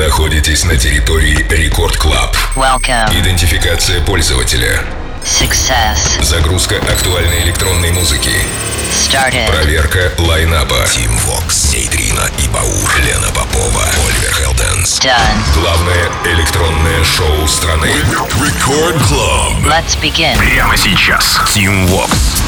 находитесь на территории Record Club. Идентификация пользователя. Success. Загрузка актуальной электронной музыки. Started. Проверка лайнапа. Teamworx, Neitrino и Baur, Лена Попова, Oliver Heldens. Done. Главное электронное шоу страны. Record Club. Let's begin. Прямо сейчас. Teamworx.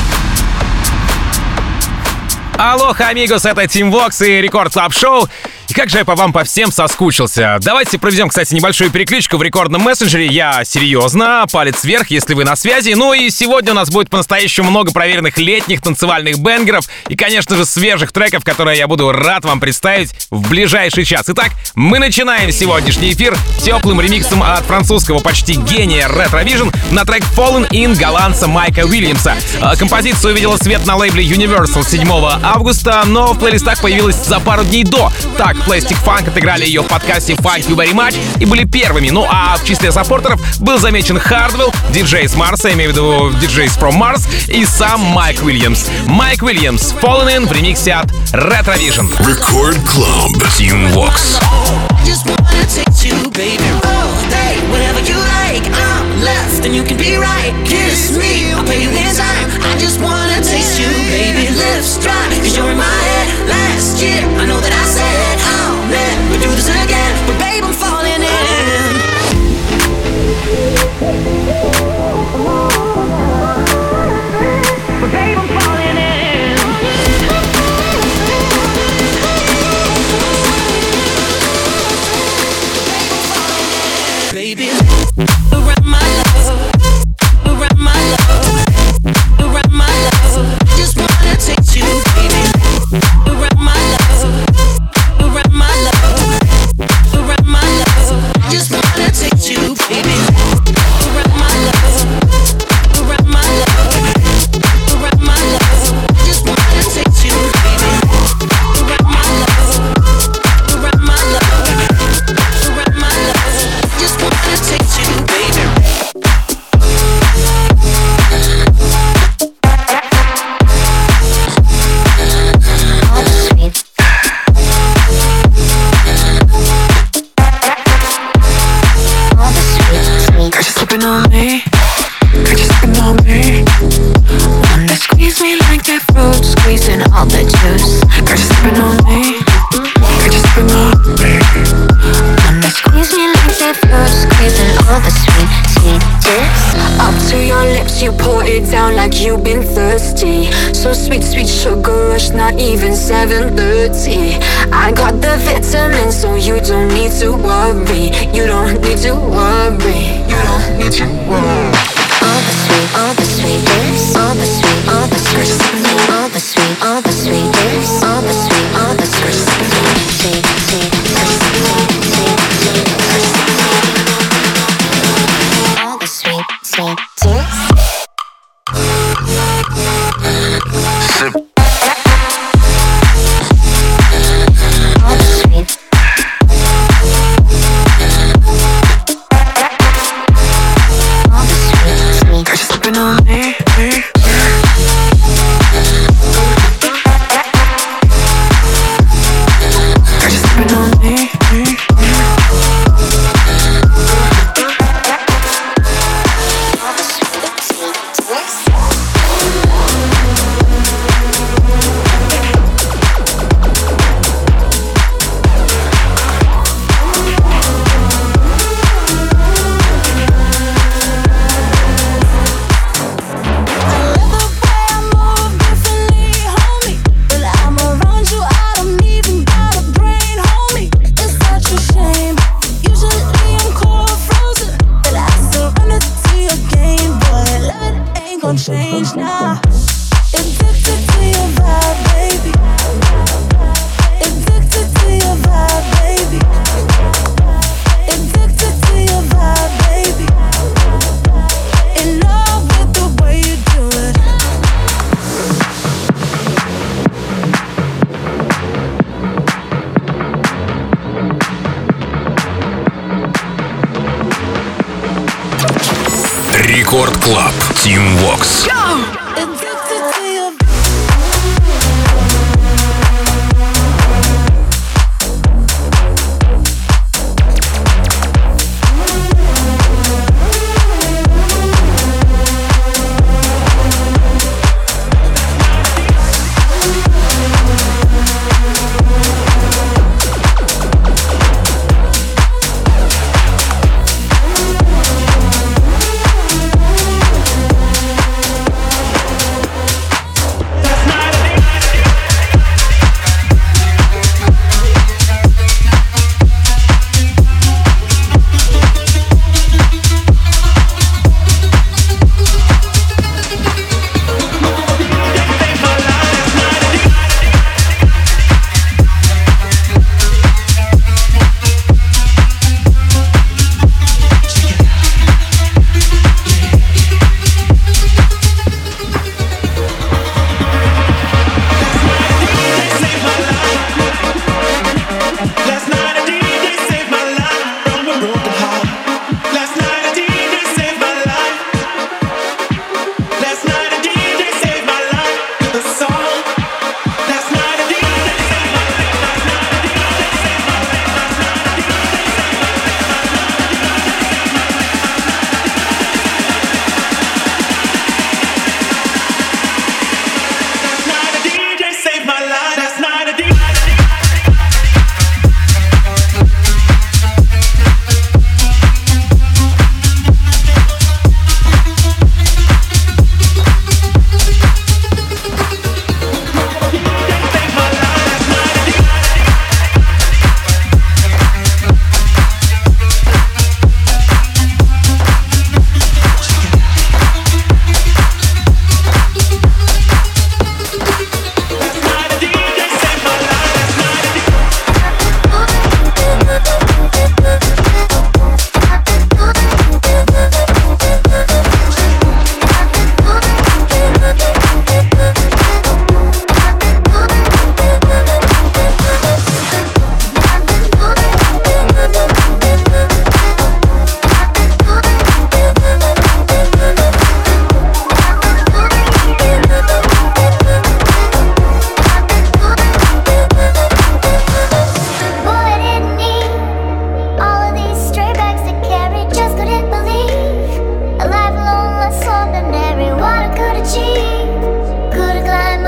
Алло, амигос, это Тим Вокс и Record Club Show. И как же я по вам по всем соскучился. Давайте проведем, кстати, небольшую перекличку в рекордном мессенджере. Я серьезно, палец вверх, если вы на связи. Ну и сегодня у нас будет по-настоящему много проверенных летних танцевальных бенгеров и, конечно же, свежих треков, которые я буду рад вам представить в ближайший час. Итак, мы начинаем сегодняшний эфир теплым ремиксом от французского почти гения Retro Vision на трек Fallen In голландца Майка Уильямса. А, Композиция увидела свет на лейбле Universal 7 августа, но в плейлистах появилась за пару дней до. Так, Plastic Funk отыграли ее в подкасте Funk You Very Much и были первыми. Ну а в числе саппортеров был замечен Hardwell, диджей с Марса, я имею в виду DJs from Mars и сам Майк Уильямс. Майк Уильямс, Fallen In в ремиксе от Retro Vision. Record Club. Тим Вокс. Just wanna taste you, baby, all day. Whenever you like, I'm left and you can be right. Kiss me, I'll pay you anytime. I just wanna taste you, baby. Lips dry, cause you're in my head. Last year, I know that I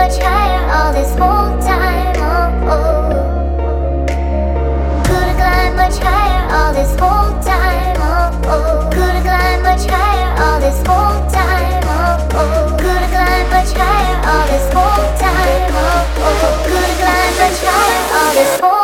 much higher all this whole time. Oh, oh. Could've climbed much higher all this whole time. Oh, oh. Could've climbed much higher all this whole time. Oh, oh. Could've climbed much higher all this whole time. Oh, oh. Could've climbed much higher all this whole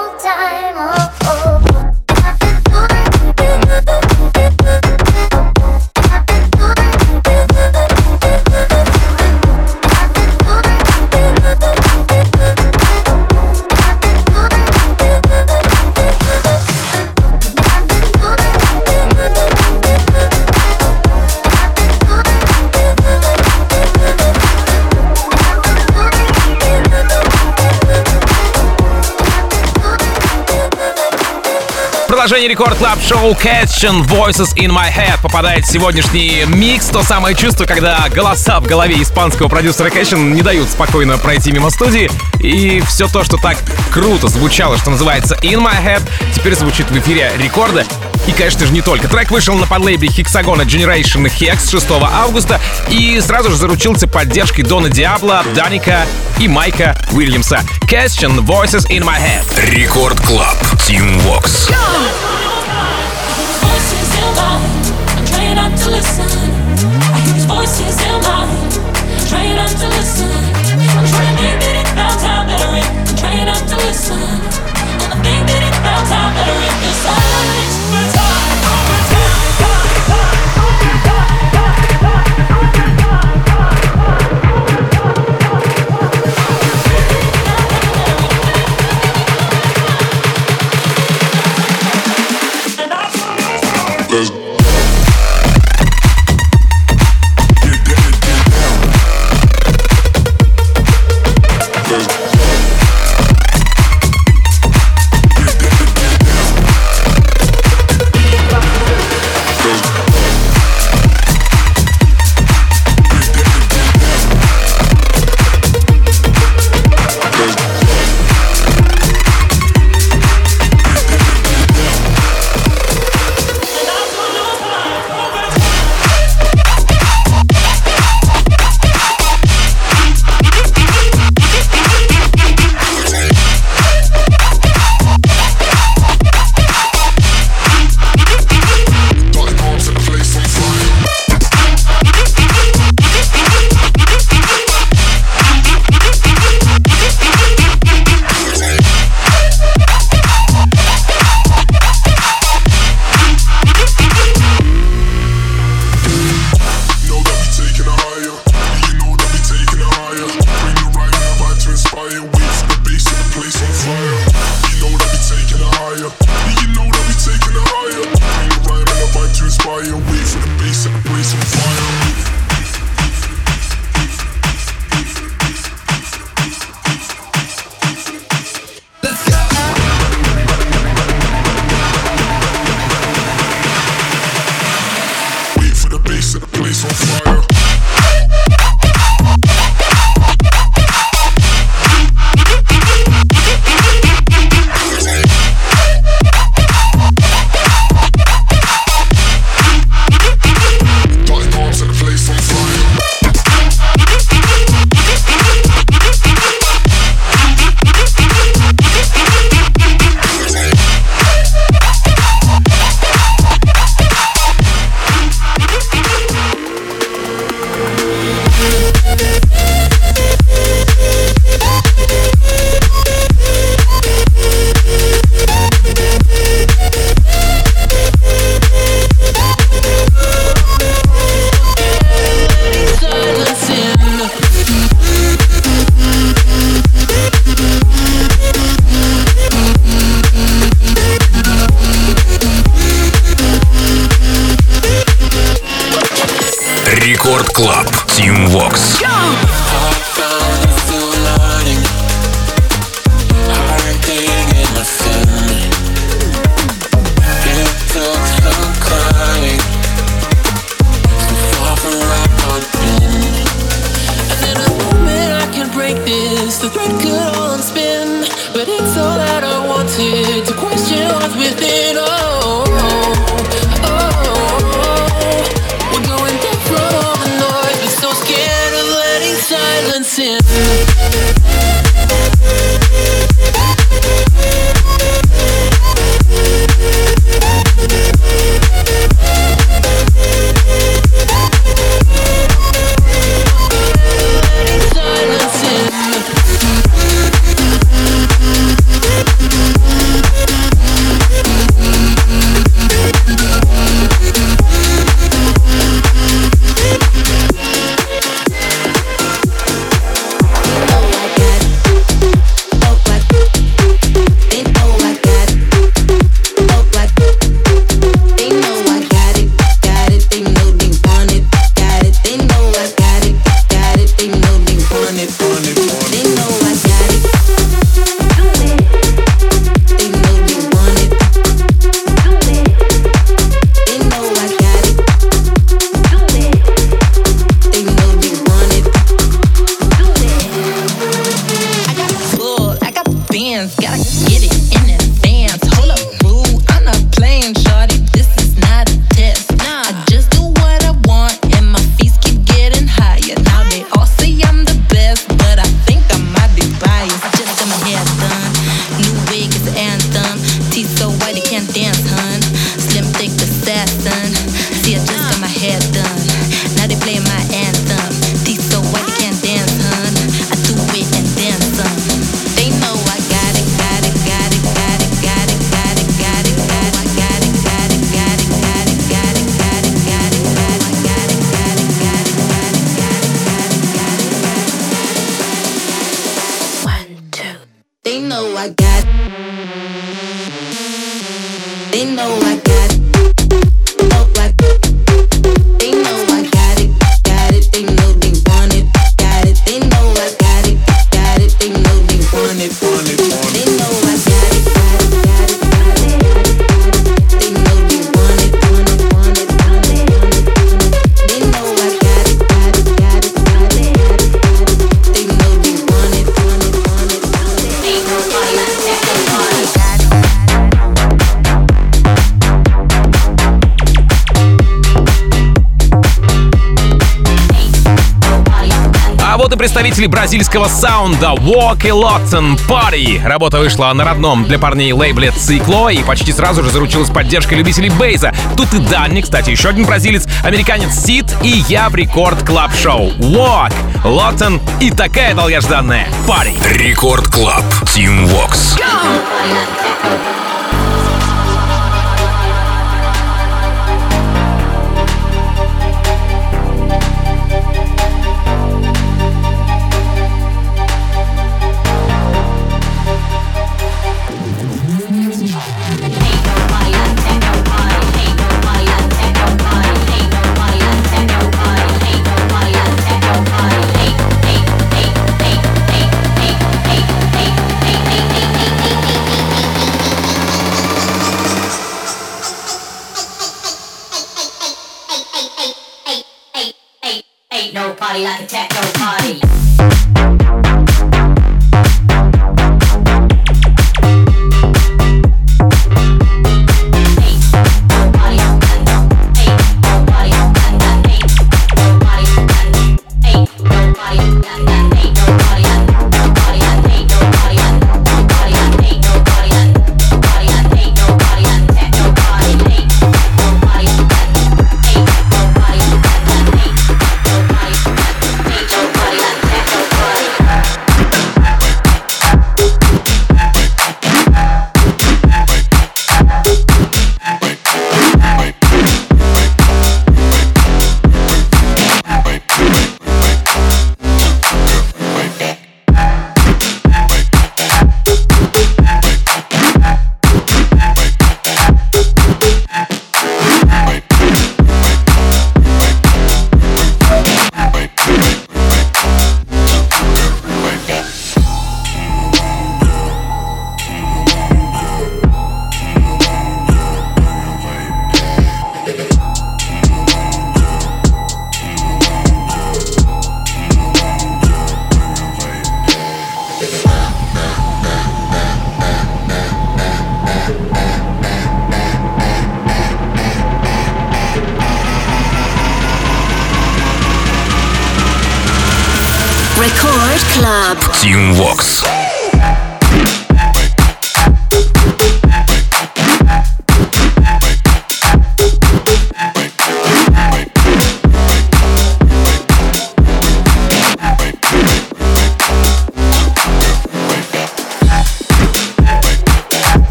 Продолжение рекорд клаб шоу Catching Voices in My Head попадает сегодняшний микс. То самое чувство, когда голоса в голове испанского продюсера Catching не дают спокойно пройти мимо студии. И все то, что так круто звучало, что называется In My Head, теперь звучит в эфире рекорда. И, конечно же, не только. Трек вышел на подлейбле Hexagon Generation Hex 6 августа и сразу же заручился поддержкой Дона Диабло, Даника и Майка Уильямса. Question Voices in My Head. Рекорд Клаб. Team Vox. voices in my head. I'm trying not to listen. In. I'm trying to that it sounds how better it. I'm trying not to listen. let's бразильского саунда Walk a Lotson Party. Работа вышла на родном для парней лейбле Цикло и почти сразу же заручилась поддержкой любителей бейза. Тут и Данни, кстати, еще один бразилец, американец Сид и я в Рекорд Клаб Шоу. Walk, Lotson и такая долгожданная Party. Рекорд Клаб, Team Walks. Go!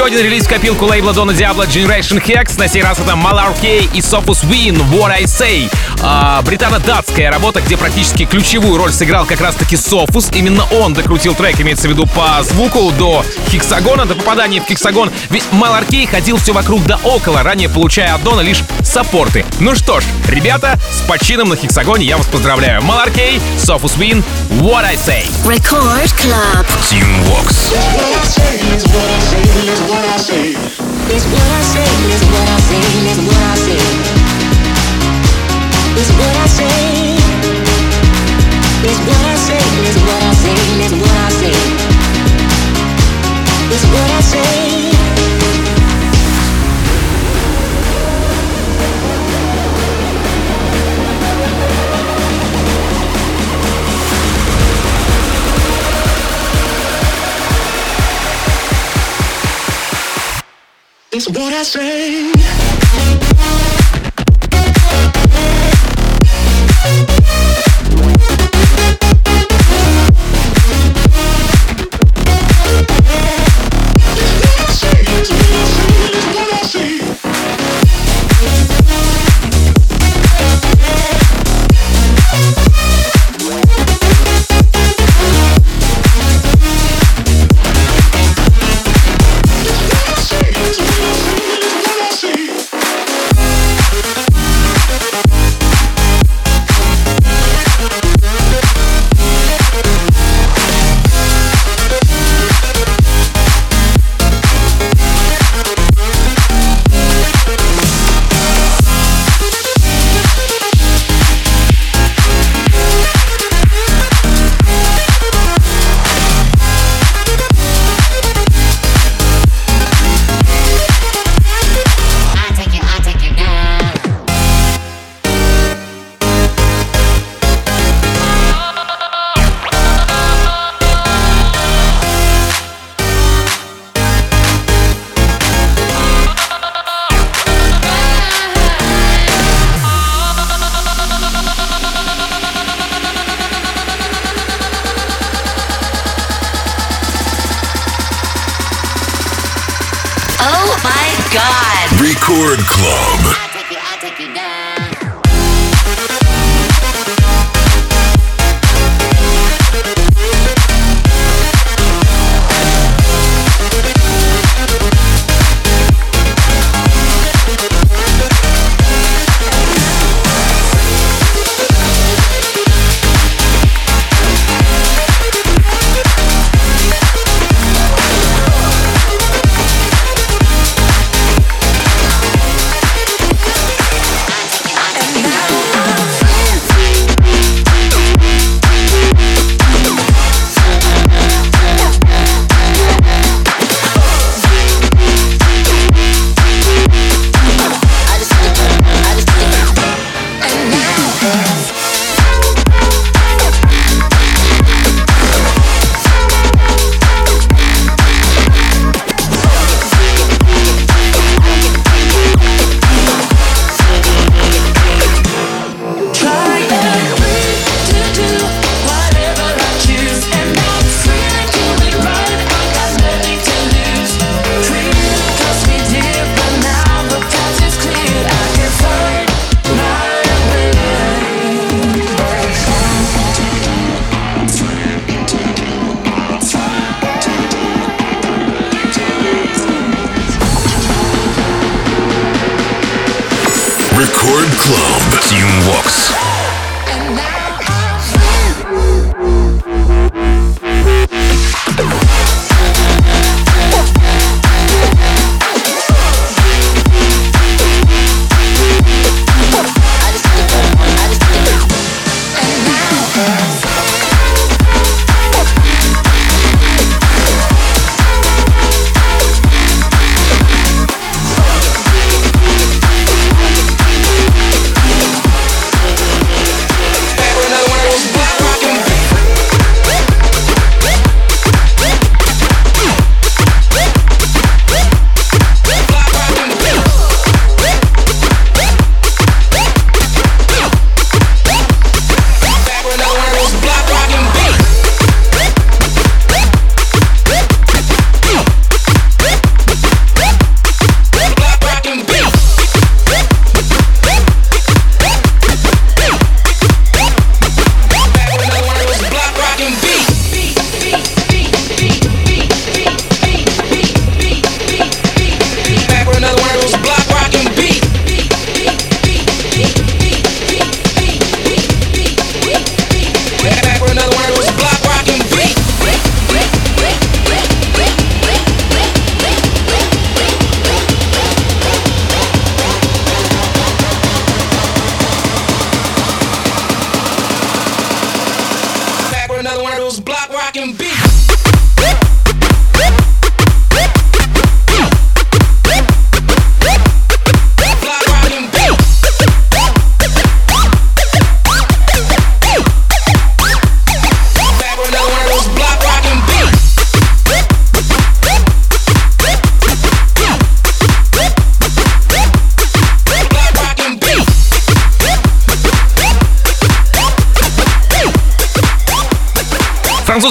Еще один релиз в копилку лейбла Дона Диабло Generation Hex. На сей раз это Malarkey и Sophus Win What I Say. А, британо-датская работа, где практически ключевую роль сыграл как раз-таки Софус. Именно он докрутил трек, имеется в виду по звуку, до хексагона, до попадания в хексагон. Ведь Malarkey ходил все вокруг да около, ранее получая от Дона лишь саппорты. Ну что ж, ребята, с почином на хексагоне я вас поздравляю. Malarkey, Sophus Win What I Say. Record Club. Team Vox. It's what I say, it's what I say, it's what I say. It's what I say, it's what I say. It's what I say, it's what I say, it's what I say. is what I say.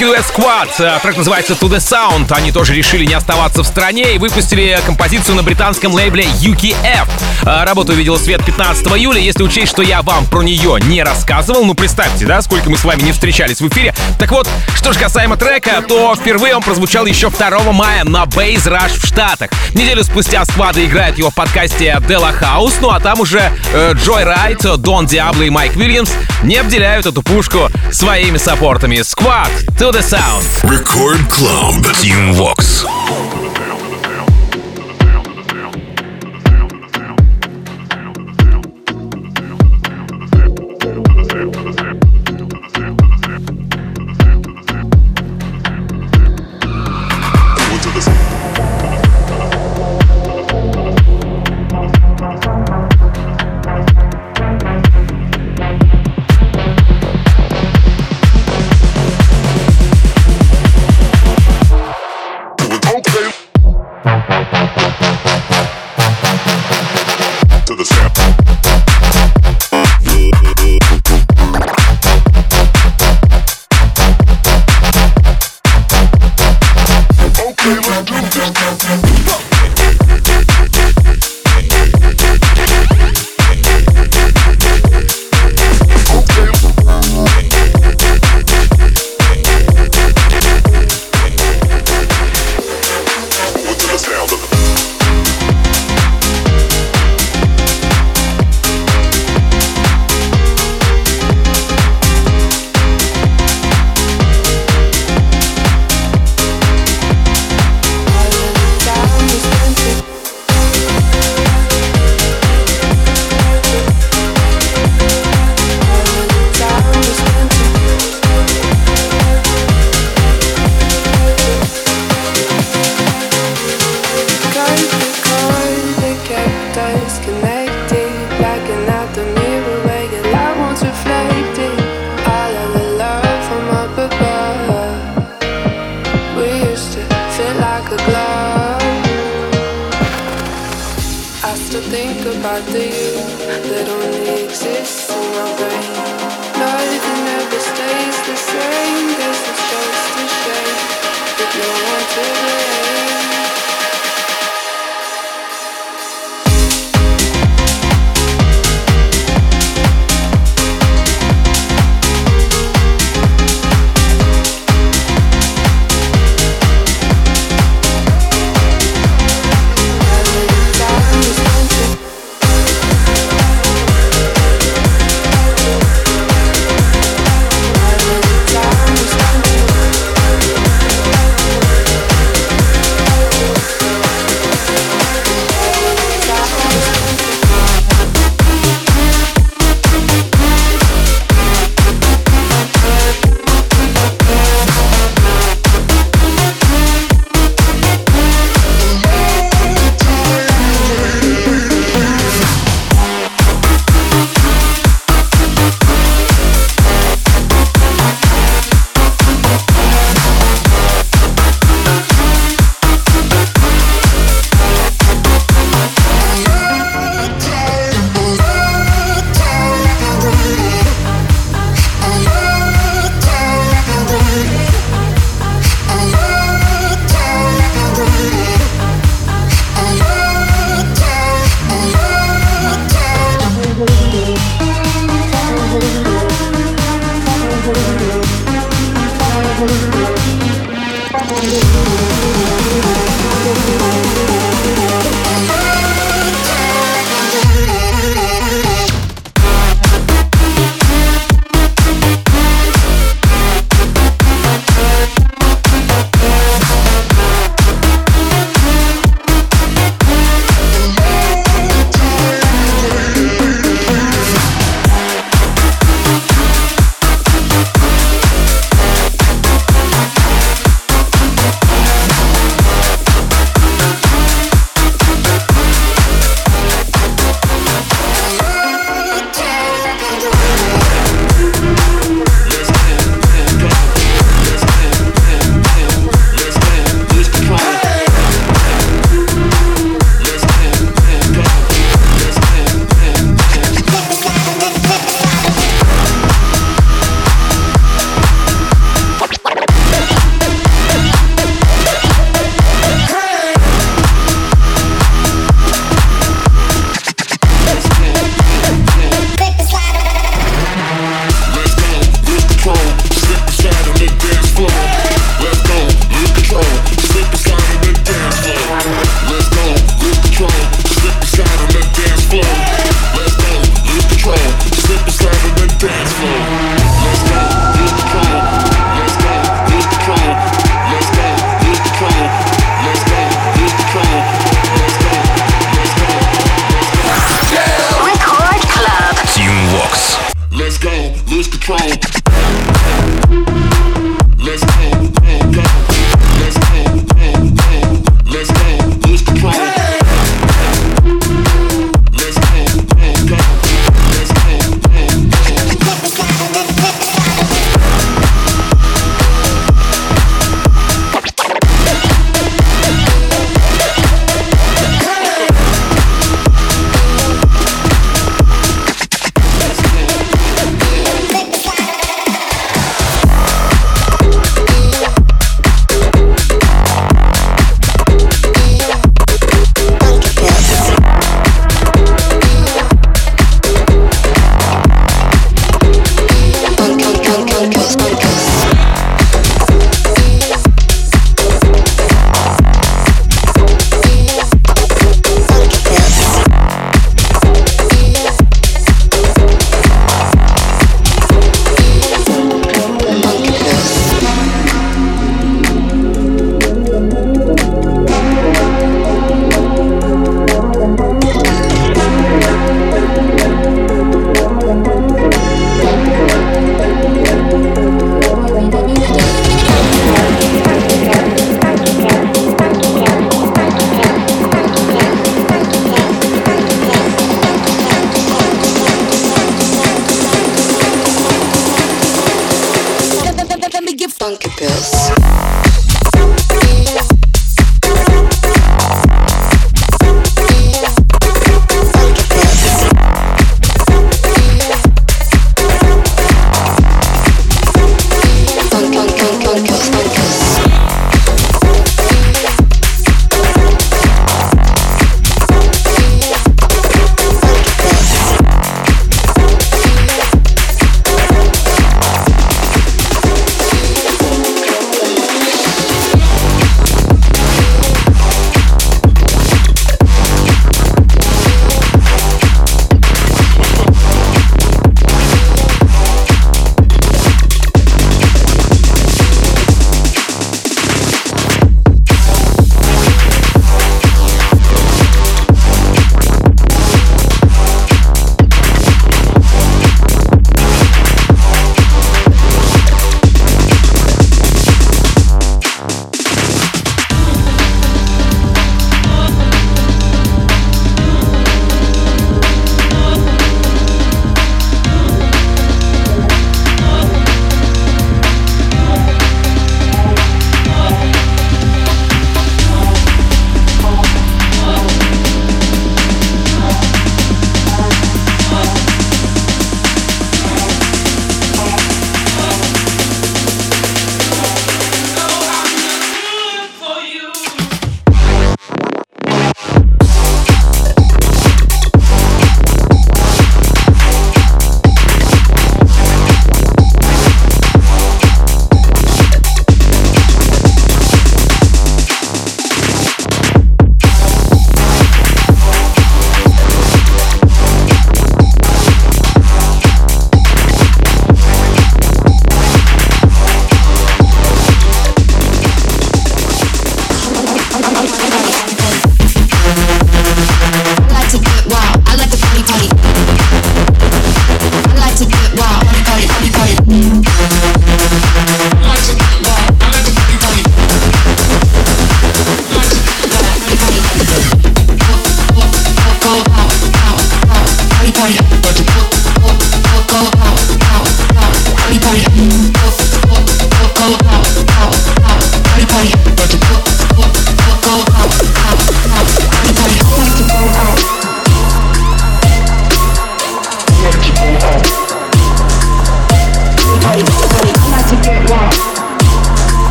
Дуэт Squad. Э, Трек называется To The Sound. Они тоже решили не оставаться в стране и выпустили композицию на британском лейбле UKF. Э, Работа увидела свет 15 июля. Если учесть, что я вам про нее не рассказывал, ну представьте, да, сколько мы с вами не встречались в эфире. Так вот, что же касаемо трека, то впервые он прозвучал еще 2 мая на Base Rush в Штатах. Неделю спустя Сквады играют его в подкасте Della House, ну а там уже э, Джой Райт, Дон Диабло и Майк Уильямс не обделяют эту пушку своими саппортами. Squad to the sound. Record Club. Team Vox.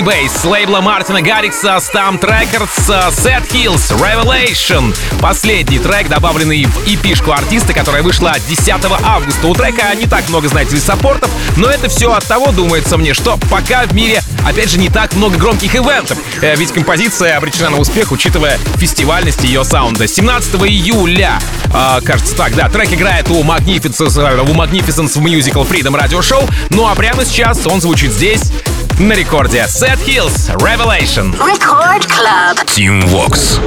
Плотный бейс с лейбла Мартина Гаррикса Stamp Records Set Hills Revelation. Последний трек, добавленный в EP-шку артиста, которая вышла 10 августа. У трека не так много, знаете саппортов, но это все от того, думается мне, что пока в мире, опять же, не так много громких ивентов. Э, Ведь композиция обречена на успех, учитывая фестивальность ее саунда. 17 июля, э, кажется так, да, трек играет у Magnificence, э, у Magnificence в Musical Freedom Radio Show. Ну а прямо сейчас он звучит здесь, на рекорде Set Hills Revelation. Record Club. Team Vox.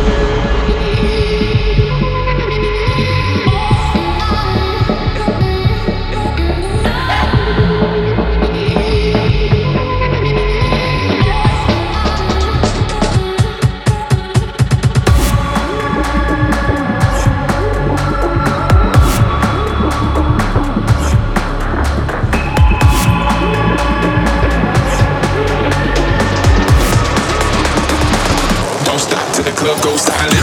Club goes silent.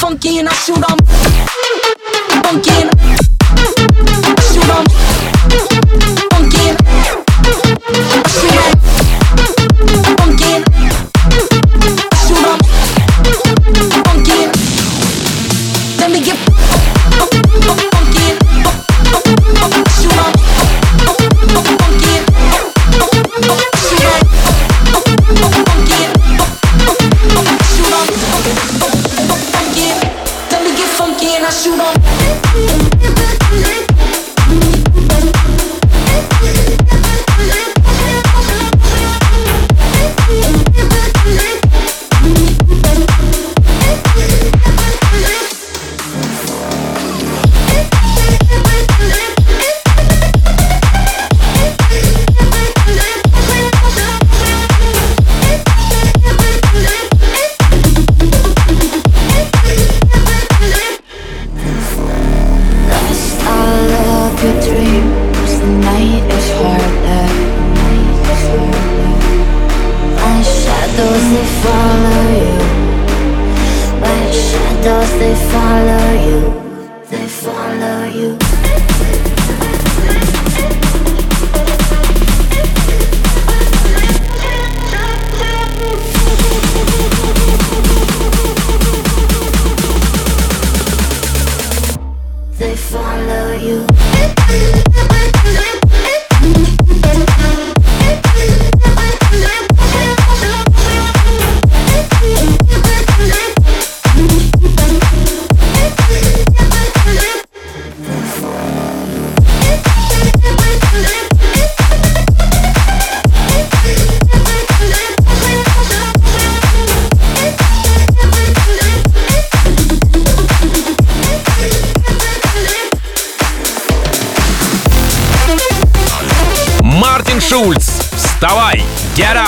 funky and I shoot up. Funky and shoot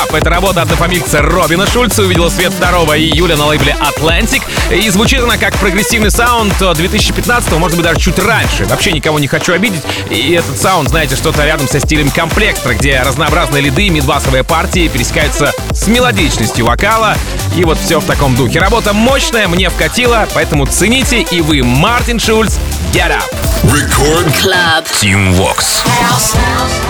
Up! Это работа однофамильца Робина Шульца увидела свет 2 июля на лейбле Atlantic. И звучит она как прогрессивный саунд 2015 может быть, даже чуть раньше. Вообще никого не хочу обидеть. И этот саунд, знаете, что-то рядом со стилем комплектора, где разнообразные лиды и мидбасовые партии пересекаются с мелодичностью вокала. И вот все в таком духе. Работа мощная, мне вкатила, поэтому цените и вы, Мартин Шульц, Get Up! Record Club. Team Vox. Рекорд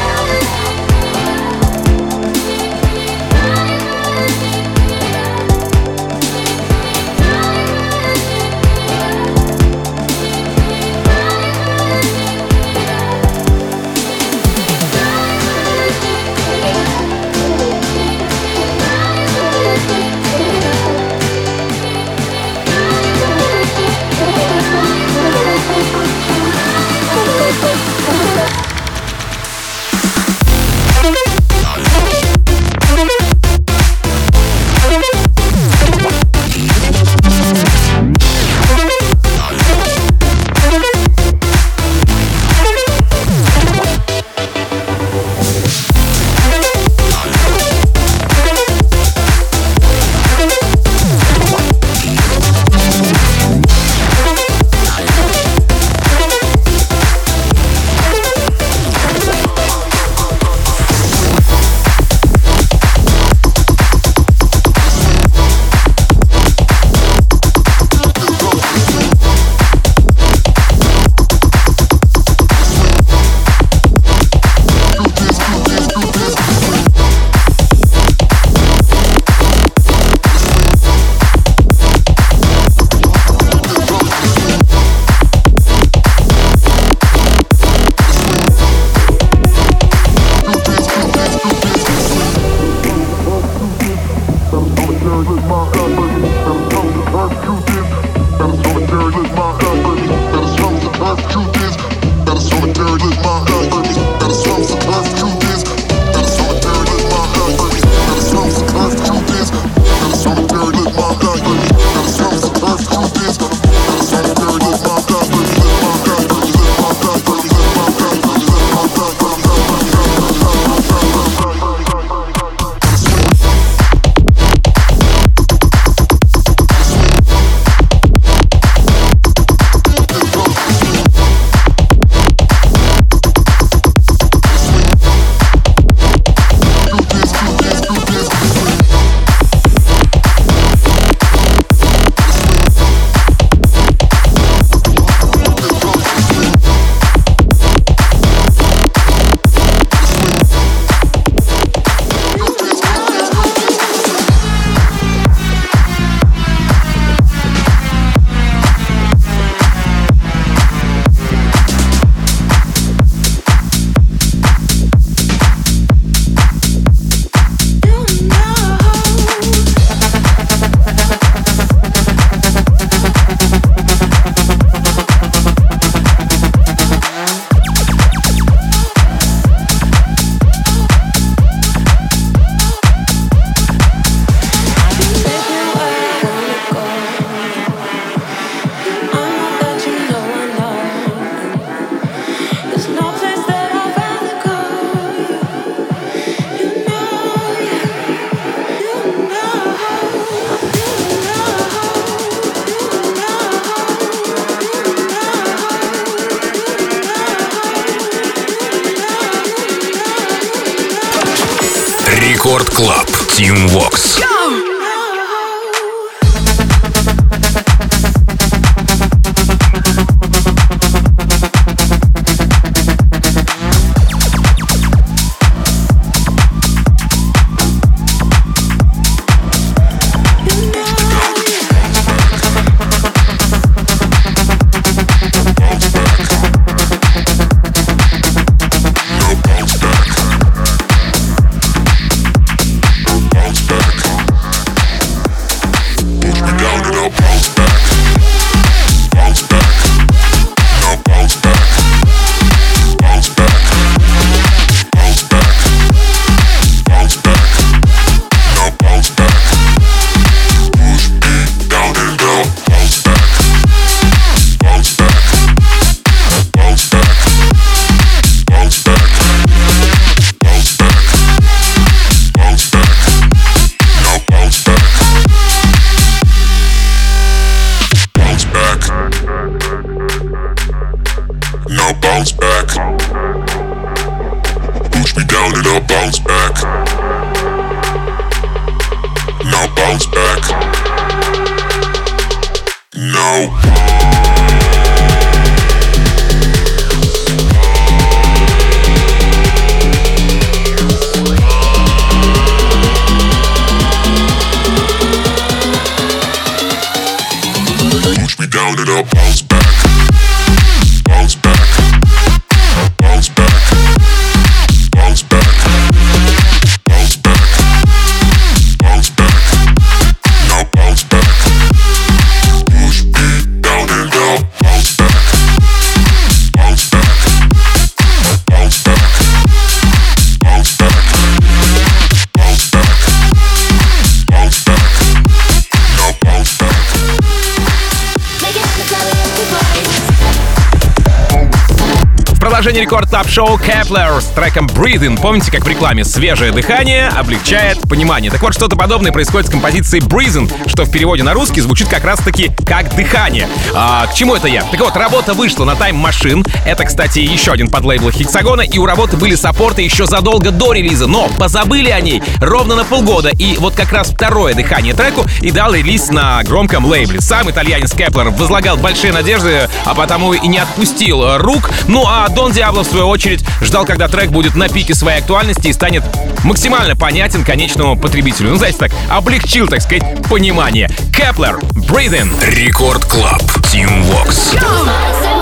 Record Club Show Kepler с треком Breathing. Помните, как в рекламе свежее дыхание облегчает понимание. Так вот, что-то подобное происходит с композицией Breathing, что в переводе на русский звучит как раз-таки как дыхание. А, к чему это я? Так вот, работа вышла на Time Machine. Это, кстати, еще один подлейбл Hexagon а, и у работы были саппорты еще задолго до релиза, но позабыли о ней ровно на полгода. И вот как раз второе дыхание треку и дал релиз на громком лейбле. Сам итальянец Кеплер возлагал большие надежды, а потому и не отпустил рук. Ну а Дон Диабло, в свою очередь, ждал, когда трек будет на пике своей актуальности и станет максимально понятен конечному потребителю. Ну, знаете, так, облегчил, так сказать, понимание. Кеплер, Breathing. Record Club. Тим Вокс. Breathing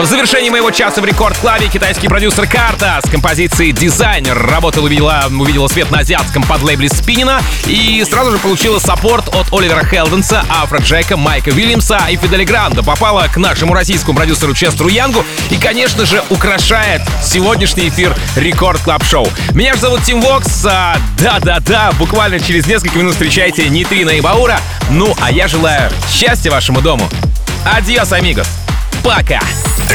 В завершении моего часа в Record Club е китайский продюсер Carta с композицией «Designer» работа, увидела, увидела свет на азиатском подлейбле Spinnin а и сразу же получила саппорт от Оливера Хелденса, Афроджека, Майка Уильямса и Федде Ле Гранда. Попала к нашему российскому продюсеру Честеру Янгу и, конечно же, украшает сегодняшний эфир Record Club Show. Меня же зовут Тим Вокс. а, Да-да-да, буквально через несколько минут встречайте Нейтрино и Баура. Ну, а я желаю счастья вашему дому. Адьос, амигос. Пока.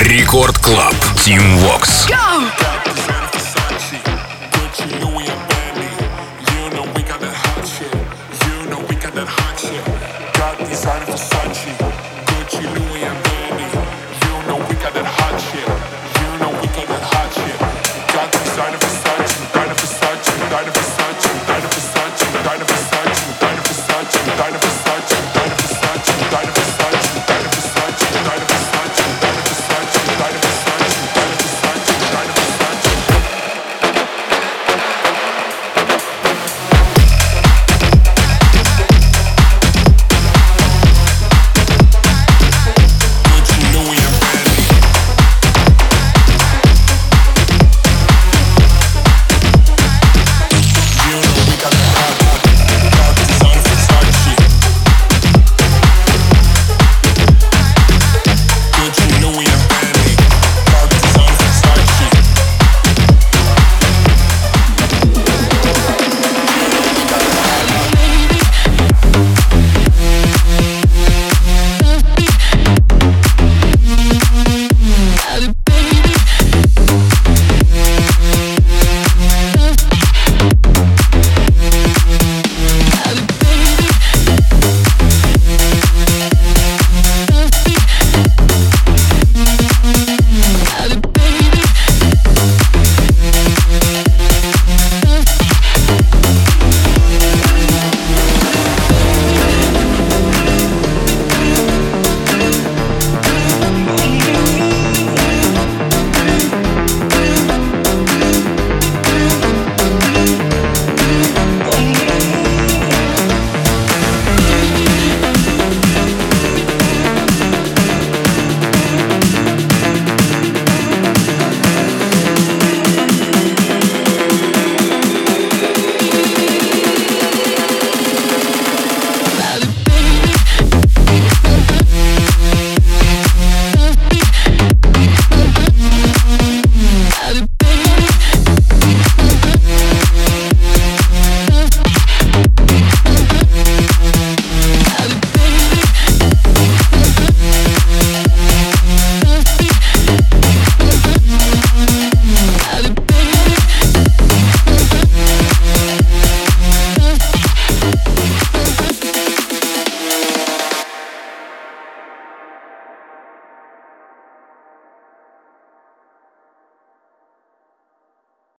Рекорд Клаб. Тим Вокс. Go!